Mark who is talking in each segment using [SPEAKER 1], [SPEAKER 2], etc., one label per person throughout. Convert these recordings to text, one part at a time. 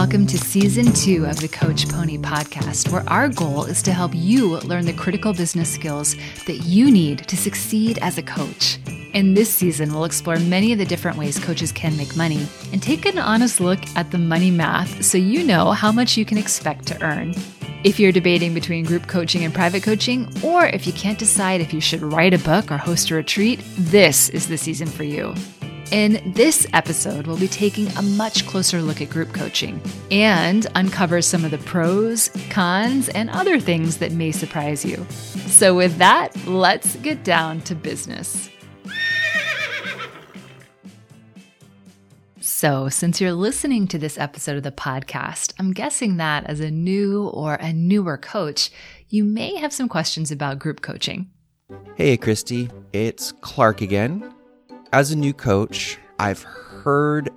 [SPEAKER 1] Welcome to season two of the Coach Pony podcast, where our goal is to help you learn the critical business skills that you need to succeed as a coach. In this season, we'll explore many of the different ways coaches can make money and take an honest look at the money math so you know how much you can expect to earn. If you're debating between group coaching and private coaching, or if you can't decide if you should write a book or host a retreat, this is the season for you. In this episode, we'll be taking a much closer look at group coaching and uncover some of the pros, cons, and other things that may surprise you. So, with that, let's get down to business. So, since you're listening to this episode of the podcast, I'm guessing that as a new or a newer coach, you may have some questions about group coaching.
[SPEAKER 2] Hey, Christy, it's Clark again. As a new coach, I've heard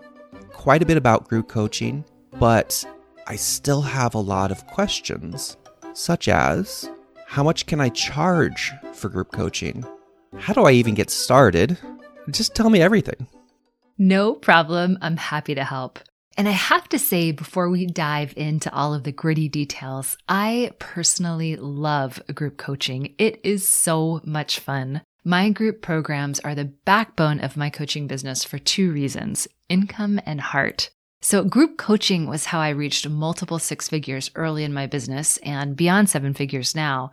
[SPEAKER 2] quite a bit about group coaching, but I still have a lot of questions, such as how much can I charge for group coaching? How do I even get started? Just tell me everything.
[SPEAKER 1] No problem. I'm happy to help. And I have to say, before we dive into all of the gritty details, I personally love group coaching. It is so much fun. My group programs are the backbone of my coaching business for two reasons income and heart. So, group coaching was how I reached multiple six figures early in my business and beyond seven figures now.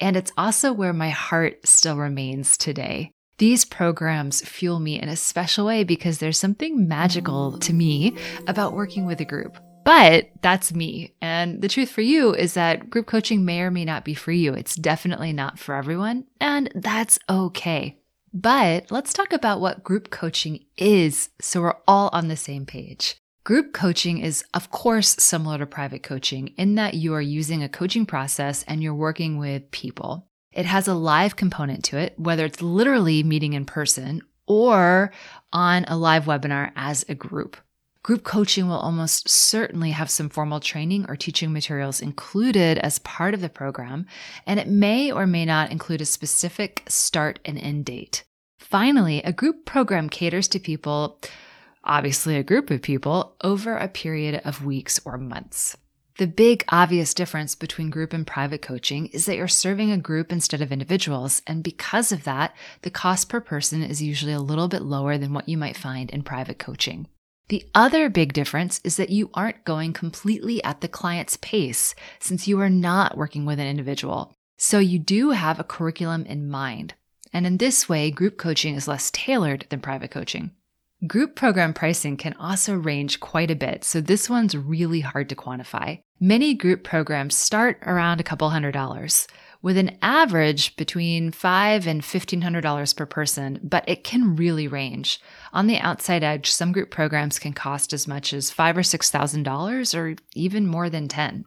[SPEAKER 1] And it's also where my heart still remains today. These programs fuel me in a special way because there's something magical to me about working with a group. But that's me. And the truth for you is that group coaching may or may not be for you. It's definitely not for everyone, and that's okay. But let's talk about what group coaching is so we're all on the same page. Group coaching is, of course, similar to private coaching in that you are using a coaching process and you're working with people. It has a live component to it, whether it's literally meeting in person or on a live webinar as a group. Group coaching will almost certainly have some formal training or teaching materials included as part of the program, and it may or may not include a specific start and end date. Finally, a group program caters to people, obviously a group of people, over a period of weeks or months. The big obvious difference between group and private coaching is that you're serving a group instead of individuals, and because of that, the cost per person is usually a little bit lower than what you might find in private coaching. The other big difference is that you aren't going completely at the client's pace since you are not working with an individual. So you do have a curriculum in mind. And in this way, group coaching is less tailored than private coaching. Group program pricing can also range quite a bit, so this one's really hard to quantify. Many group programs start around a couple hundred dollars, with an average between five and fifteen hundred dollars per person, but it can really range. On the outside edge, some group programs can cost as much as five or six thousand dollars, or even more than ten.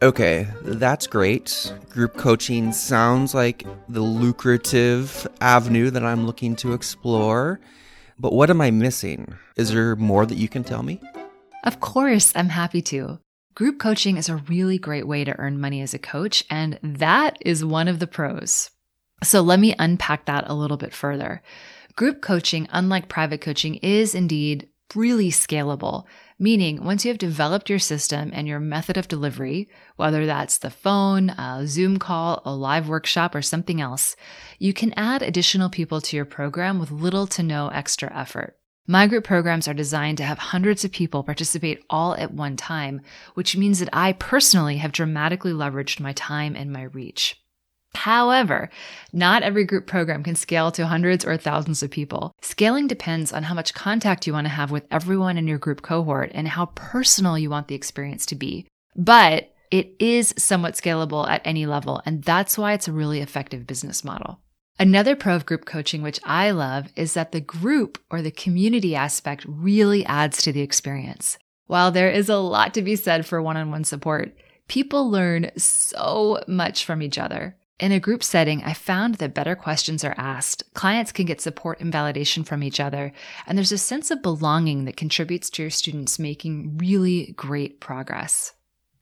[SPEAKER 2] Okay, that's great. Group coaching sounds like the lucrative avenue that I'm looking to explore. But what am I missing? Is there more that you can tell me?
[SPEAKER 1] Of course, I'm happy to. Group coaching is a really great way to earn money as a coach, and that is one of the pros. So let me unpack that a little bit further. Group coaching, unlike private coaching, is indeed really scalable, meaning once you have developed your system and your method of delivery, whether that's the phone, a Zoom call, a live workshop, or something else, you can add additional people to your program with little to no extra effort. My group programs are designed to have hundreds of people participate all at one time, which means that I personally have dramatically leveraged my time and my reach. However, not every group program can scale to hundreds or thousands of people. Scaling depends on how much contact you want to have with everyone in your group cohort and how personal you want the experience to be. But it is somewhat scalable at any level, and that's why it's a really effective business model. Another pro of group coaching, which I love, is that the group or the community aspect really adds to the experience. While there is a lot to be said for one on one support, people learn so much from each other. In a group setting, I found that better questions are asked, clients can get support and validation from each other, and there's a sense of belonging that contributes to your students making really great progress.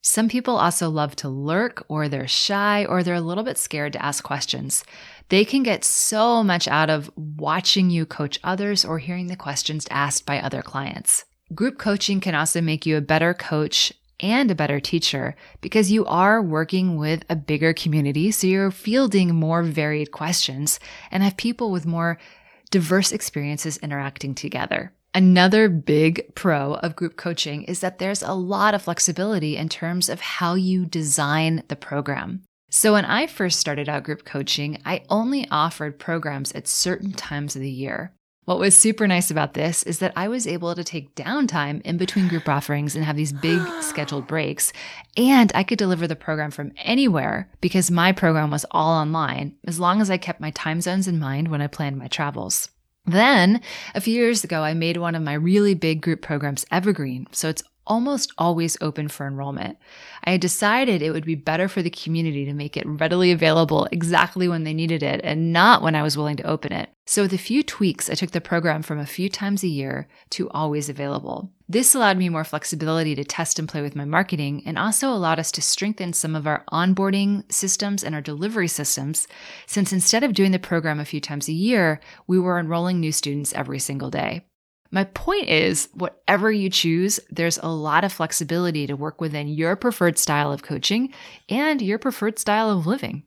[SPEAKER 1] Some people also love to lurk, or they're shy, or they're a little bit scared to ask questions. They can get so much out of watching you coach others or hearing the questions asked by other clients. Group coaching can also make you a better coach and a better teacher because you are working with a bigger community. So you're fielding more varied questions and have people with more diverse experiences interacting together. Another big pro of group coaching is that there's a lot of flexibility in terms of how you design the program. So when I first started out group coaching, I only offered programs at certain times of the year. What was super nice about this is that I was able to take downtime in between group offerings and have these big scheduled breaks. And I could deliver the program from anywhere because my program was all online, as long as I kept my time zones in mind when I planned my travels. Then, a few years ago, I made one of my really big group programs evergreen. So it's almost always open for enrollment. I decided it would be better for the community to make it readily available exactly when they needed it and not when I was willing to open it. So, with a few tweaks, I took the program from a few times a year to always available. This allowed me more flexibility to test and play with my marketing and also allowed us to strengthen some of our onboarding systems and our delivery systems, since instead of doing the program a few times a year, we were enrolling new students every single day. My point is, whatever you choose, there's a lot of flexibility to work within your preferred style of coaching and your preferred style of living.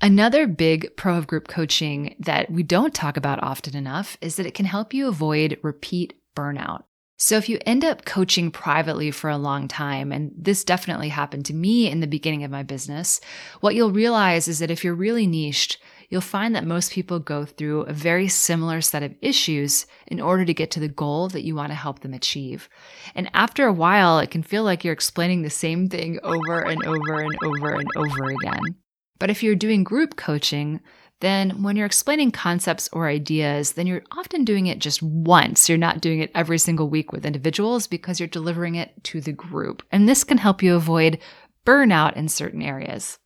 [SPEAKER 1] Another big pro of group coaching that we don't talk about often enough is that it can help you avoid repeat burnout. So if you end up coaching privately for a long time, and this definitely happened to me in the beginning of my business, what you'll realize is that if you're really niched, you'll find that most people go through a very similar set of issues in order to get to the goal that you want to help them achieve. And after a while, it can feel like you're explaining the same thing over and over and over and over again. But if you're doing group coaching, then when you're explaining concepts or ideas, then you're often doing it just once. You're not doing it every single week with individuals because you're delivering it to the group. And this can help you avoid burnout in certain areas.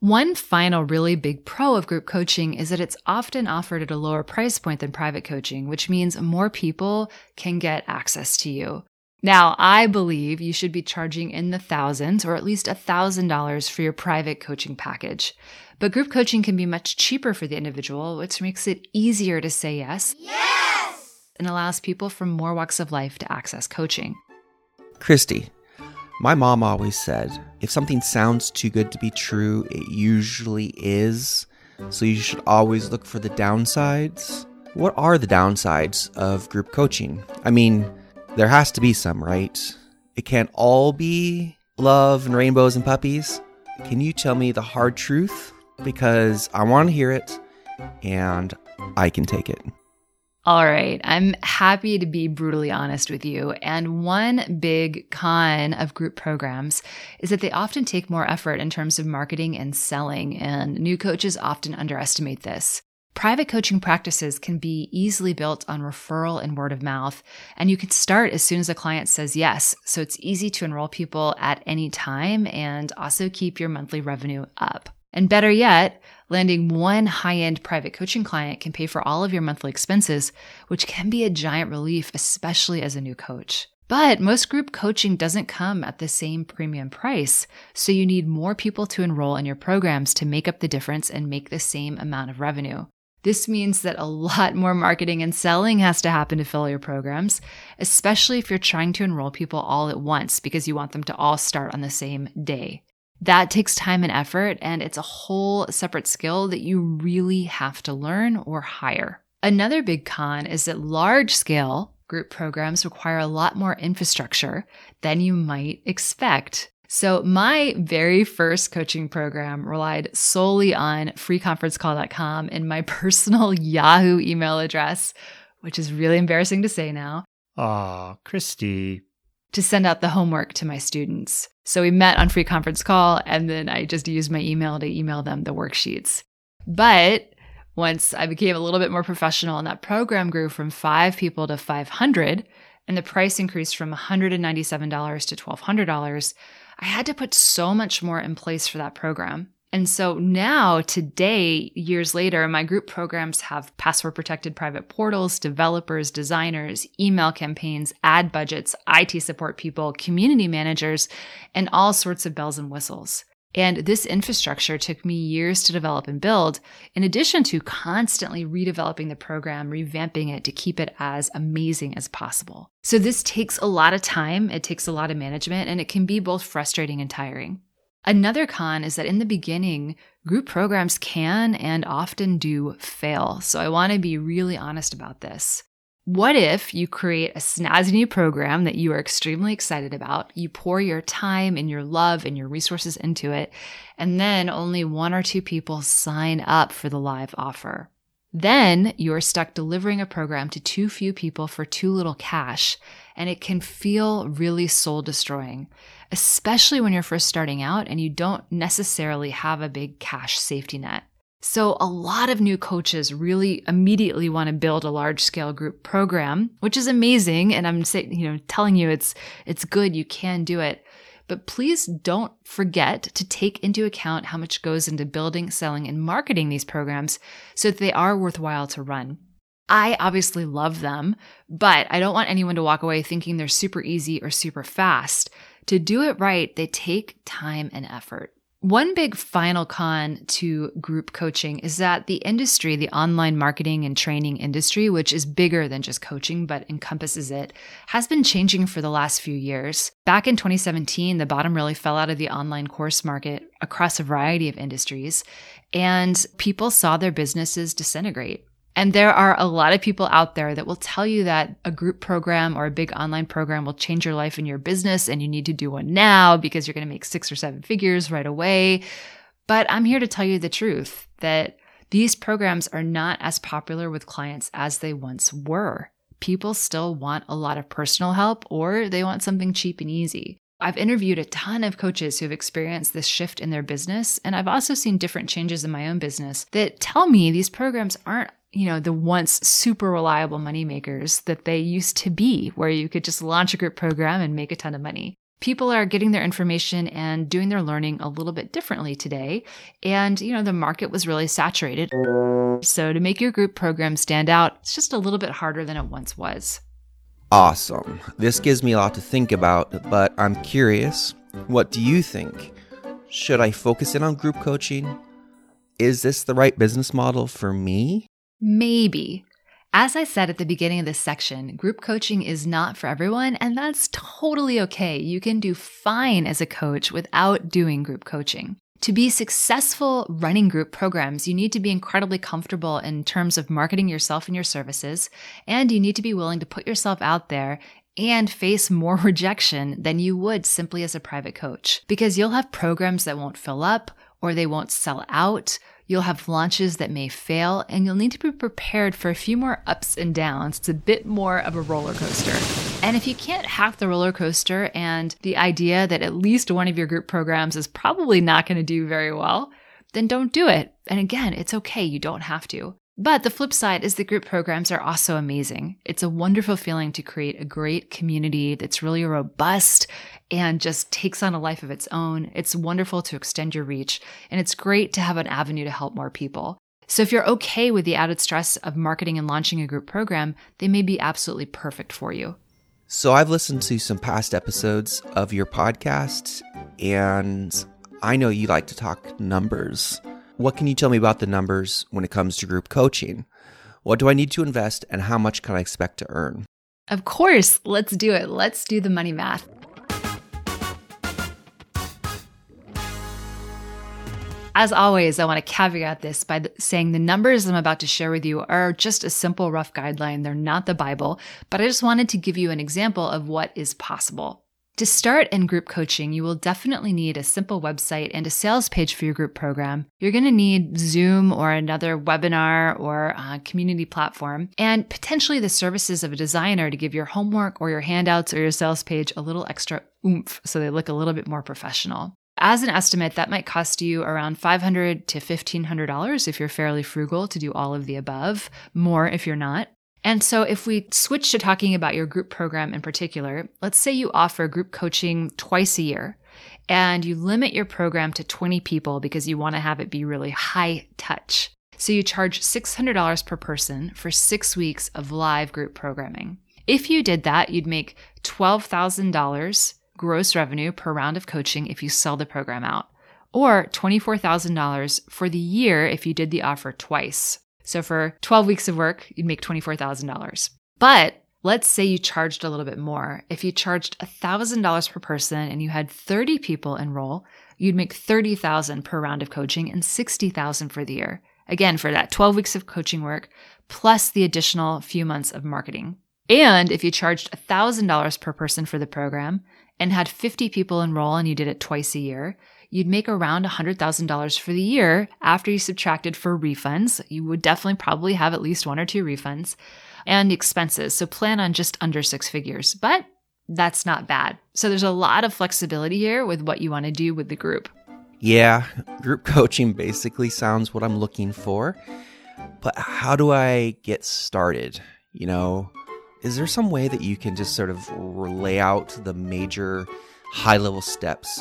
[SPEAKER 1] One final really big pro of group coaching is that it's often offered at a lower price point than private coaching, which means more people can get access to you. Now, I believe you should be charging in the thousands or at least $1,000 for your private coaching package. But group coaching can be much cheaper for the individual, which makes it easier to say yes. Yes! And allows people from more walks of life to access coaching.
[SPEAKER 2] Christy, my mom always said if something sounds too good to be true, it usually is. So you should always look for the downsides. What are the downsides of group coaching? I mean, there has to be some, right? It can't all be love and rainbows and puppies. Can you tell me the hard truth? Because I want to hear it and I can take it.
[SPEAKER 1] All right. I'm happy to be brutally honest with you. And one big con of group programs is that they often take more effort in terms of marketing and selling, and new coaches often underestimate this. Private coaching practices can be easily built on referral and word of mouth, and you can start as soon as a client says yes. So it's easy to enroll people at any time and also keep your monthly revenue up. And better yet, landing one high end private coaching client can pay for all of your monthly expenses, which can be a giant relief, especially as a new coach. But most group coaching doesn't come at the same premium price, so you need more people to enroll in your programs to make up the difference and make the same amount of revenue. This means that a lot more marketing and selling has to happen to fill your programs, especially if you're trying to enroll people all at once because you want them to all start on the same day. That takes time and effort, and it's a whole separate skill that you really have to learn or hire. Another big con is that large scale group programs require a lot more infrastructure than you might expect. So, my very first coaching program relied solely on freeconferencecall.com and my personal Yahoo email address, which is really embarrassing to say now.
[SPEAKER 3] Aw, Christy.
[SPEAKER 1] To send out the homework to my students. So we met on free conference call, and then I just used my email to email them the worksheets. But once I became a little bit more professional and that program grew from five people to 500, and the price increased from $197 to $1,200, I had to put so much more in place for that program. And so now, today, years later, my group programs have password protected private portals, developers, designers, email campaigns, ad budgets, IT support people, community managers, and all sorts of bells and whistles. And this infrastructure took me years to develop and build, in addition to constantly redeveloping the program, revamping it to keep it as amazing as possible. So, this takes a lot of time, it takes a lot of management, and it can be both frustrating and tiring. Another con is that in the beginning, group programs can and often do fail. So, I want to be really honest about this. What if you create a snazzy new program that you are extremely excited about? You pour your time and your love and your resources into it, and then only one or two people sign up for the live offer. Then you're stuck delivering a program to too few people for too little cash, and it can feel really soul destroying, especially when you're first starting out and you don't necessarily have a big cash safety net. So a lot of new coaches really immediately want to build a large scale group program, which is amazing. And I'm saying, you know, telling you it's, it's good. You can do it. But please don't forget to take into account how much goes into building, selling, and marketing these programs so that they are worthwhile to run. I obviously love them, but I don't want anyone to walk away thinking they're super easy or super fast. To do it right, they take time and effort. One big final con to group coaching is that the industry, the online marketing and training industry, which is bigger than just coaching but encompasses it, has been changing for the last few years. Back in 2017, the bottom really fell out of the online course market across a variety of industries, and people saw their businesses disintegrate. And there are a lot of people out there that will tell you that a group program or a big online program will change your life and your business, and you need to do one now because you're going to make six or seven figures right away. But I'm here to tell you the truth that these programs are not as popular with clients as they once were. People still want a lot of personal help or they want something cheap and easy. I've interviewed a ton of coaches who have experienced this shift in their business, and I've also seen different changes in my own business that tell me these programs aren't you know, the once super reliable money makers that they used to be, where you could just launch a group program and make a ton of money. People are getting their information and doing their learning a little bit differently today. And, you know, the market was really saturated. So to make your group program stand out, it's just a little bit harder than it once was.
[SPEAKER 2] Awesome. This gives me a lot to think about, but I'm curious. What do you think? Should I focus in on group coaching? Is this the right business model for me?
[SPEAKER 1] Maybe. As I said at the beginning of this section, group coaching is not for everyone, and that's totally okay. You can do fine as a coach without doing group coaching. To be successful running group programs, you need to be incredibly comfortable in terms of marketing yourself and your services, and you need to be willing to put yourself out there and face more rejection than you would simply as a private coach because you'll have programs that won't fill up or they won't sell out You'll have launches that may fail, and you'll need to be prepared for a few more ups and downs. It's a bit more of a roller coaster. And if you can't hack the roller coaster and the idea that at least one of your group programs is probably not going to do very well, then don't do it. And again, it's okay. You don't have to. But the flip side is the group programs are also amazing. It's a wonderful feeling to create a great community that's really robust and just takes on a life of its own. It's wonderful to extend your reach, and it's great to have an avenue to help more people. So if you're okay with the added stress of marketing and launching a group program, they may be absolutely perfect for you.
[SPEAKER 2] So I've listened to some past episodes of your podcast, and I know you like to talk numbers. What can you tell me about the numbers when it comes to group coaching? What do I need to invest and how much can I expect to earn?
[SPEAKER 1] Of course, let's do it. Let's do the money math. As always, I want to caveat this by saying the numbers I'm about to share with you are just a simple rough guideline. They're not the Bible, but I just wanted to give you an example of what is possible. To start in group coaching, you will definitely need a simple website and a sales page for your group program. You're going to need Zoom or another webinar or uh, community platform, and potentially the services of a designer to give your homework or your handouts or your sales page a little extra oomph so they look a little bit more professional. As an estimate, that might cost you around 500 to $1,500 if you're fairly frugal to do all of the above, more if you're not. And so, if we switch to talking about your group program in particular, let's say you offer group coaching twice a year and you limit your program to 20 people because you want to have it be really high touch. So, you charge $600 per person for six weeks of live group programming. If you did that, you'd make $12,000 gross revenue per round of coaching if you sell the program out or $24,000 for the year if you did the offer twice. So for 12 weeks of work, you'd make $24,000. But let's say you charged a little bit more. If you charged $1,000 per person and you had 30 people enroll, you'd make 30,000 per round of coaching and 60,000 for the year. Again, for that 12 weeks of coaching work plus the additional few months of marketing. And if you charged $1,000 per person for the program and had 50 people enroll and you did it twice a year, you'd make around $100,000 for the year after you subtracted for refunds. You would definitely probably have at least one or two refunds and expenses. So plan on just under six figures, but that's not bad. So there's a lot of flexibility here with what you want to do with the group.
[SPEAKER 2] Yeah, group coaching basically sounds what I'm looking for. But how do I get started? You know, is there some way that you can just sort of lay out the major high level steps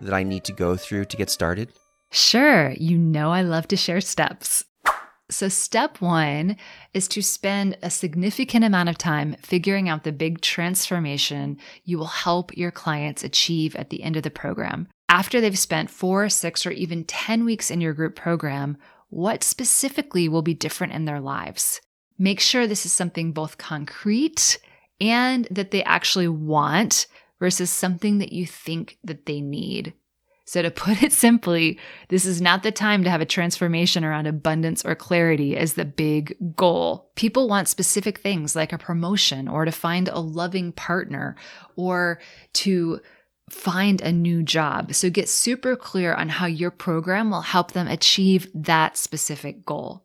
[SPEAKER 2] that I need to go through to get started?
[SPEAKER 1] Sure. You know, I love to share steps. So, step one is to spend a significant amount of time figuring out the big transformation you will help your clients achieve at the end of the program. After they've spent four, six, or even 10 weeks in your group program, what specifically will be different in their lives? Make sure this is something both concrete and that they actually want versus something that you think that they need. So to put it simply, this is not the time to have a transformation around abundance or clarity as the big goal. People want specific things like a promotion or to find a loving partner or to find a new job. So get super clear on how your program will help them achieve that specific goal.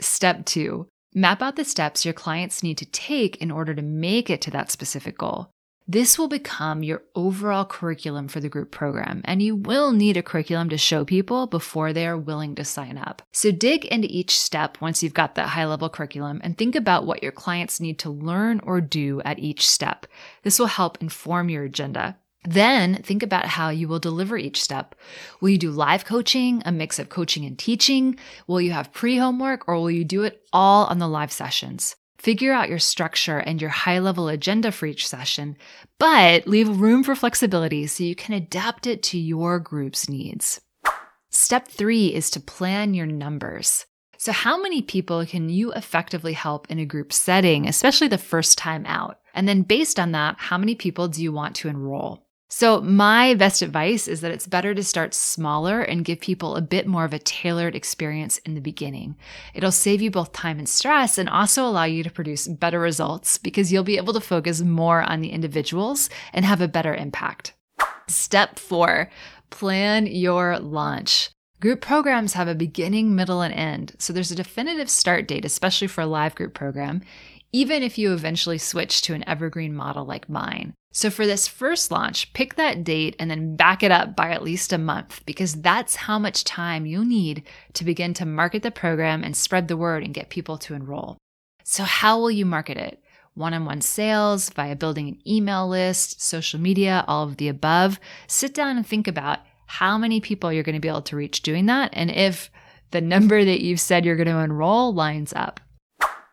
[SPEAKER 1] Step two, map out the steps your clients need to take in order to make it to that specific goal. This will become your overall curriculum for the group program, and you will need a curriculum to show people before they are willing to sign up. So dig into each step once you've got that high level curriculum and think about what your clients need to learn or do at each step. This will help inform your agenda. Then think about how you will deliver each step. Will you do live coaching, a mix of coaching and teaching? Will you have pre homework or will you do it all on the live sessions? Figure out your structure and your high level agenda for each session, but leave room for flexibility so you can adapt it to your group's needs. Step three is to plan your numbers. So, how many people can you effectively help in a group setting, especially the first time out? And then, based on that, how many people do you want to enroll? So, my best advice is that it's better to start smaller and give people a bit more of a tailored experience in the beginning. It'll save you both time and stress and also allow you to produce better results because you'll be able to focus more on the individuals and have a better impact. Step four plan your launch. Group programs have a beginning, middle, and end. So there's a definitive start date, especially for a live group program, even if you eventually switch to an evergreen model like mine. So for this first launch, pick that date and then back it up by at least a month because that's how much time you'll need to begin to market the program and spread the word and get people to enroll. So how will you market it? One-on-one sales, via building an email list, social media, all of the above. Sit down and think about how many people you're going to be able to reach doing that and if the number that you've said you're going to enroll lines up.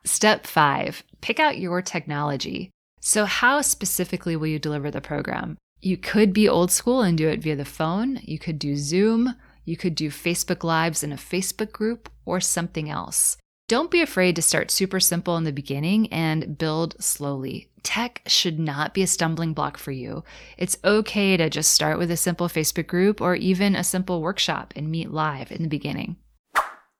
[SPEAKER 1] Step 5, pick out your technology. So, how specifically will you deliver the program? You could be old school and do it via the phone. You could do Zoom. You could do Facebook Lives in a Facebook group or something else. Don't be afraid to start super simple in the beginning and build slowly. Tech should not be a stumbling block for you. It's okay to just start with a simple Facebook group or even a simple workshop and meet live in the beginning.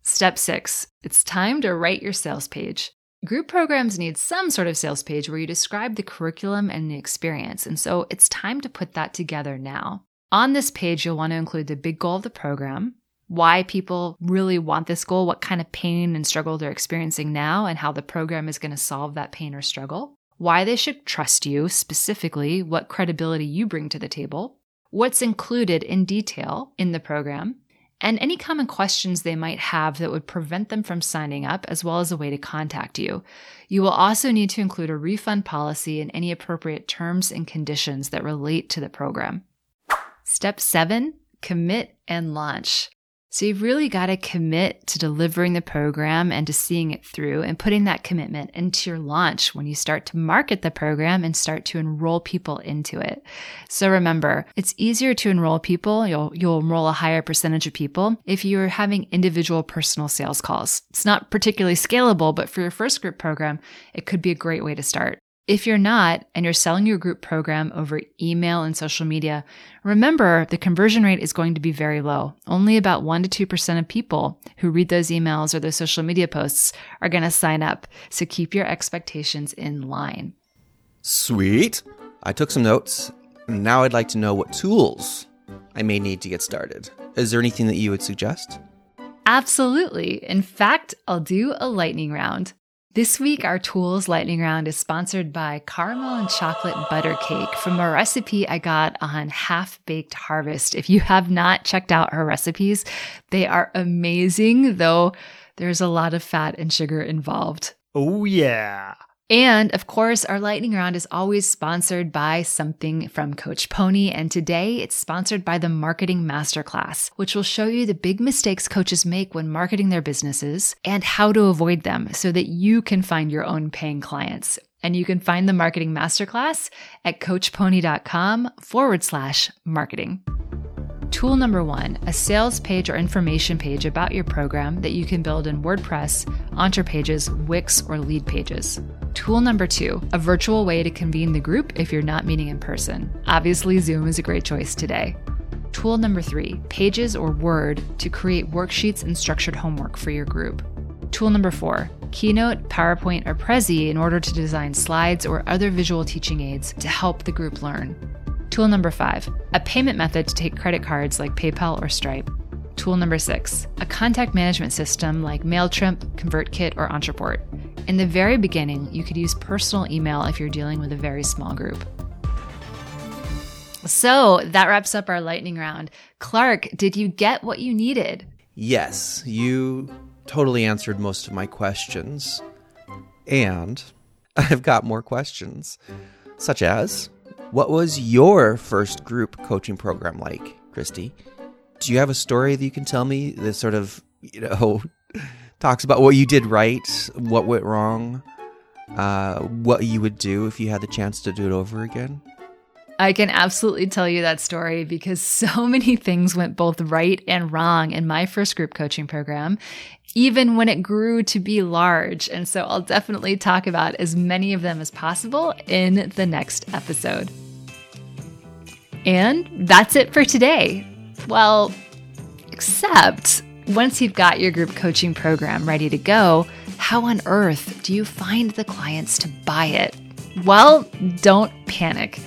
[SPEAKER 1] Step six, it's time to write your sales page. Group programs need some sort of sales page where you describe the curriculum and the experience, and so it's time to put that together now. On this page, you'll want to include the big goal of the program, why people really want this goal, what kind of pain and struggle they're experiencing now, and how the program is going to solve that pain or struggle, why they should trust you, specifically, what credibility you bring to the table, what's included in detail in the program, and any common questions they might have that would prevent them from signing up, as well as a way to contact you. You will also need to include a refund policy and any appropriate terms and conditions that relate to the program. Step seven, commit and launch. So you've really got to commit to delivering the program and to seeing it through and putting that commitment into your launch when you start to market the program and start to enroll people into it. So remember, it's easier to enroll people. You'll, you'll enroll a higher percentage of people if you're having individual personal sales calls. It's not particularly scalable, but for your first group program, it could be a great way to start. If you're not and you're selling your group program over email and social media, remember the conversion rate is going to be very low. Only about 1% to 2% of people who read those emails or those social media posts are going to sign up. So keep your expectations in line.
[SPEAKER 2] Sweet. I took some notes. Now I'd like to know what tools I may need to get started. Is there anything that you would suggest?
[SPEAKER 1] Absolutely. In fact, I'll do a lightning round. This week, our Tools Lightning Round is sponsored by Caramel and Chocolate Butter Cake from a recipe I got on Half Baked Harvest. If you have not checked out her recipes, they are amazing, though there's a lot of fat and sugar involved.
[SPEAKER 3] Oh, yeah.
[SPEAKER 1] And of course, our lightning round is always sponsored by something from Coach Pony. And today it's sponsored by the Marketing Masterclass, which will show you the big mistakes coaches make when marketing their businesses and how to avoid them so that you can find your own paying clients. And you can find the Marketing Masterclass at coachpony.com forward slash marketing. Tool number one a sales page or information page about your program that you can build in WordPress, OntraPages, Wix, or Leadpages. Tool number two a virtual way to convene the group if you're not meeting in person. Obviously, Zoom is a great choice today. Tool number three Pages or Word to create worksheets and structured homework for your group. Tool number four Keynote, PowerPoint, or Prezi in order to design slides or other visual teaching aids to help the group learn. Tool number five, a payment method to take credit cards like PayPal or Stripe. Tool number six, a contact management system like MailChimp, ConvertKit, or Ontraport. In the very beginning, you could use personal email if you're dealing with a very small group. So that wraps up our lightning round. Clark, did you get what you needed?
[SPEAKER 2] Yes, you totally answered most of my questions. And I've got more questions, such as what was your first group coaching program like, Christy? Do you have a story that you can tell me that sort of, you know, talks about what you did right, what went wrong, uh, what you would do if you had the chance to do it over again?
[SPEAKER 1] I can absolutely tell you that story because so many things went both right and wrong in my first group coaching program, even when it grew to be large. And so I'll definitely talk about as many of them as possible in the next episode. And that's it for today. Well, except once you've got your group coaching program ready to go, how on earth do you find the clients to buy it? Well, don't panic.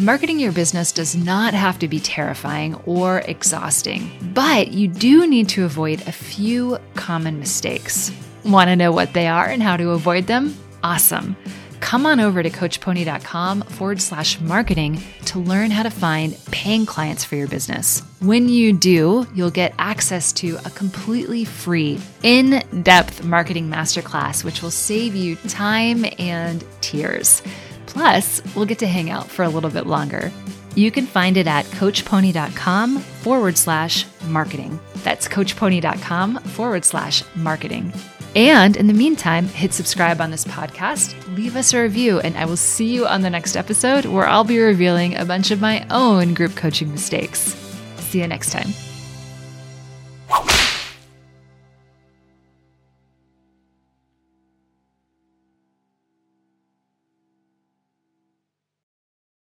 [SPEAKER 1] Marketing your business does not have to be terrifying or exhausting, but you do need to avoid a few common mistakes. Want to know what they are and how to avoid them? Awesome come on over to coachpony.com forward slash marketing to learn how to find paying clients for your business. When you do, you'll get access to a completely free, in depth marketing masterclass, which will save you time and tears. Plus, we'll get to hang out for a little bit longer. You can find it at coachpony.com forward slash marketing. That's coachpony.com forward slash marketing. And in the meantime, hit subscribe on this podcast, leave us a review, and I will see you on the next episode where I'll be revealing a bunch of my own group coaching mistakes. See you next time.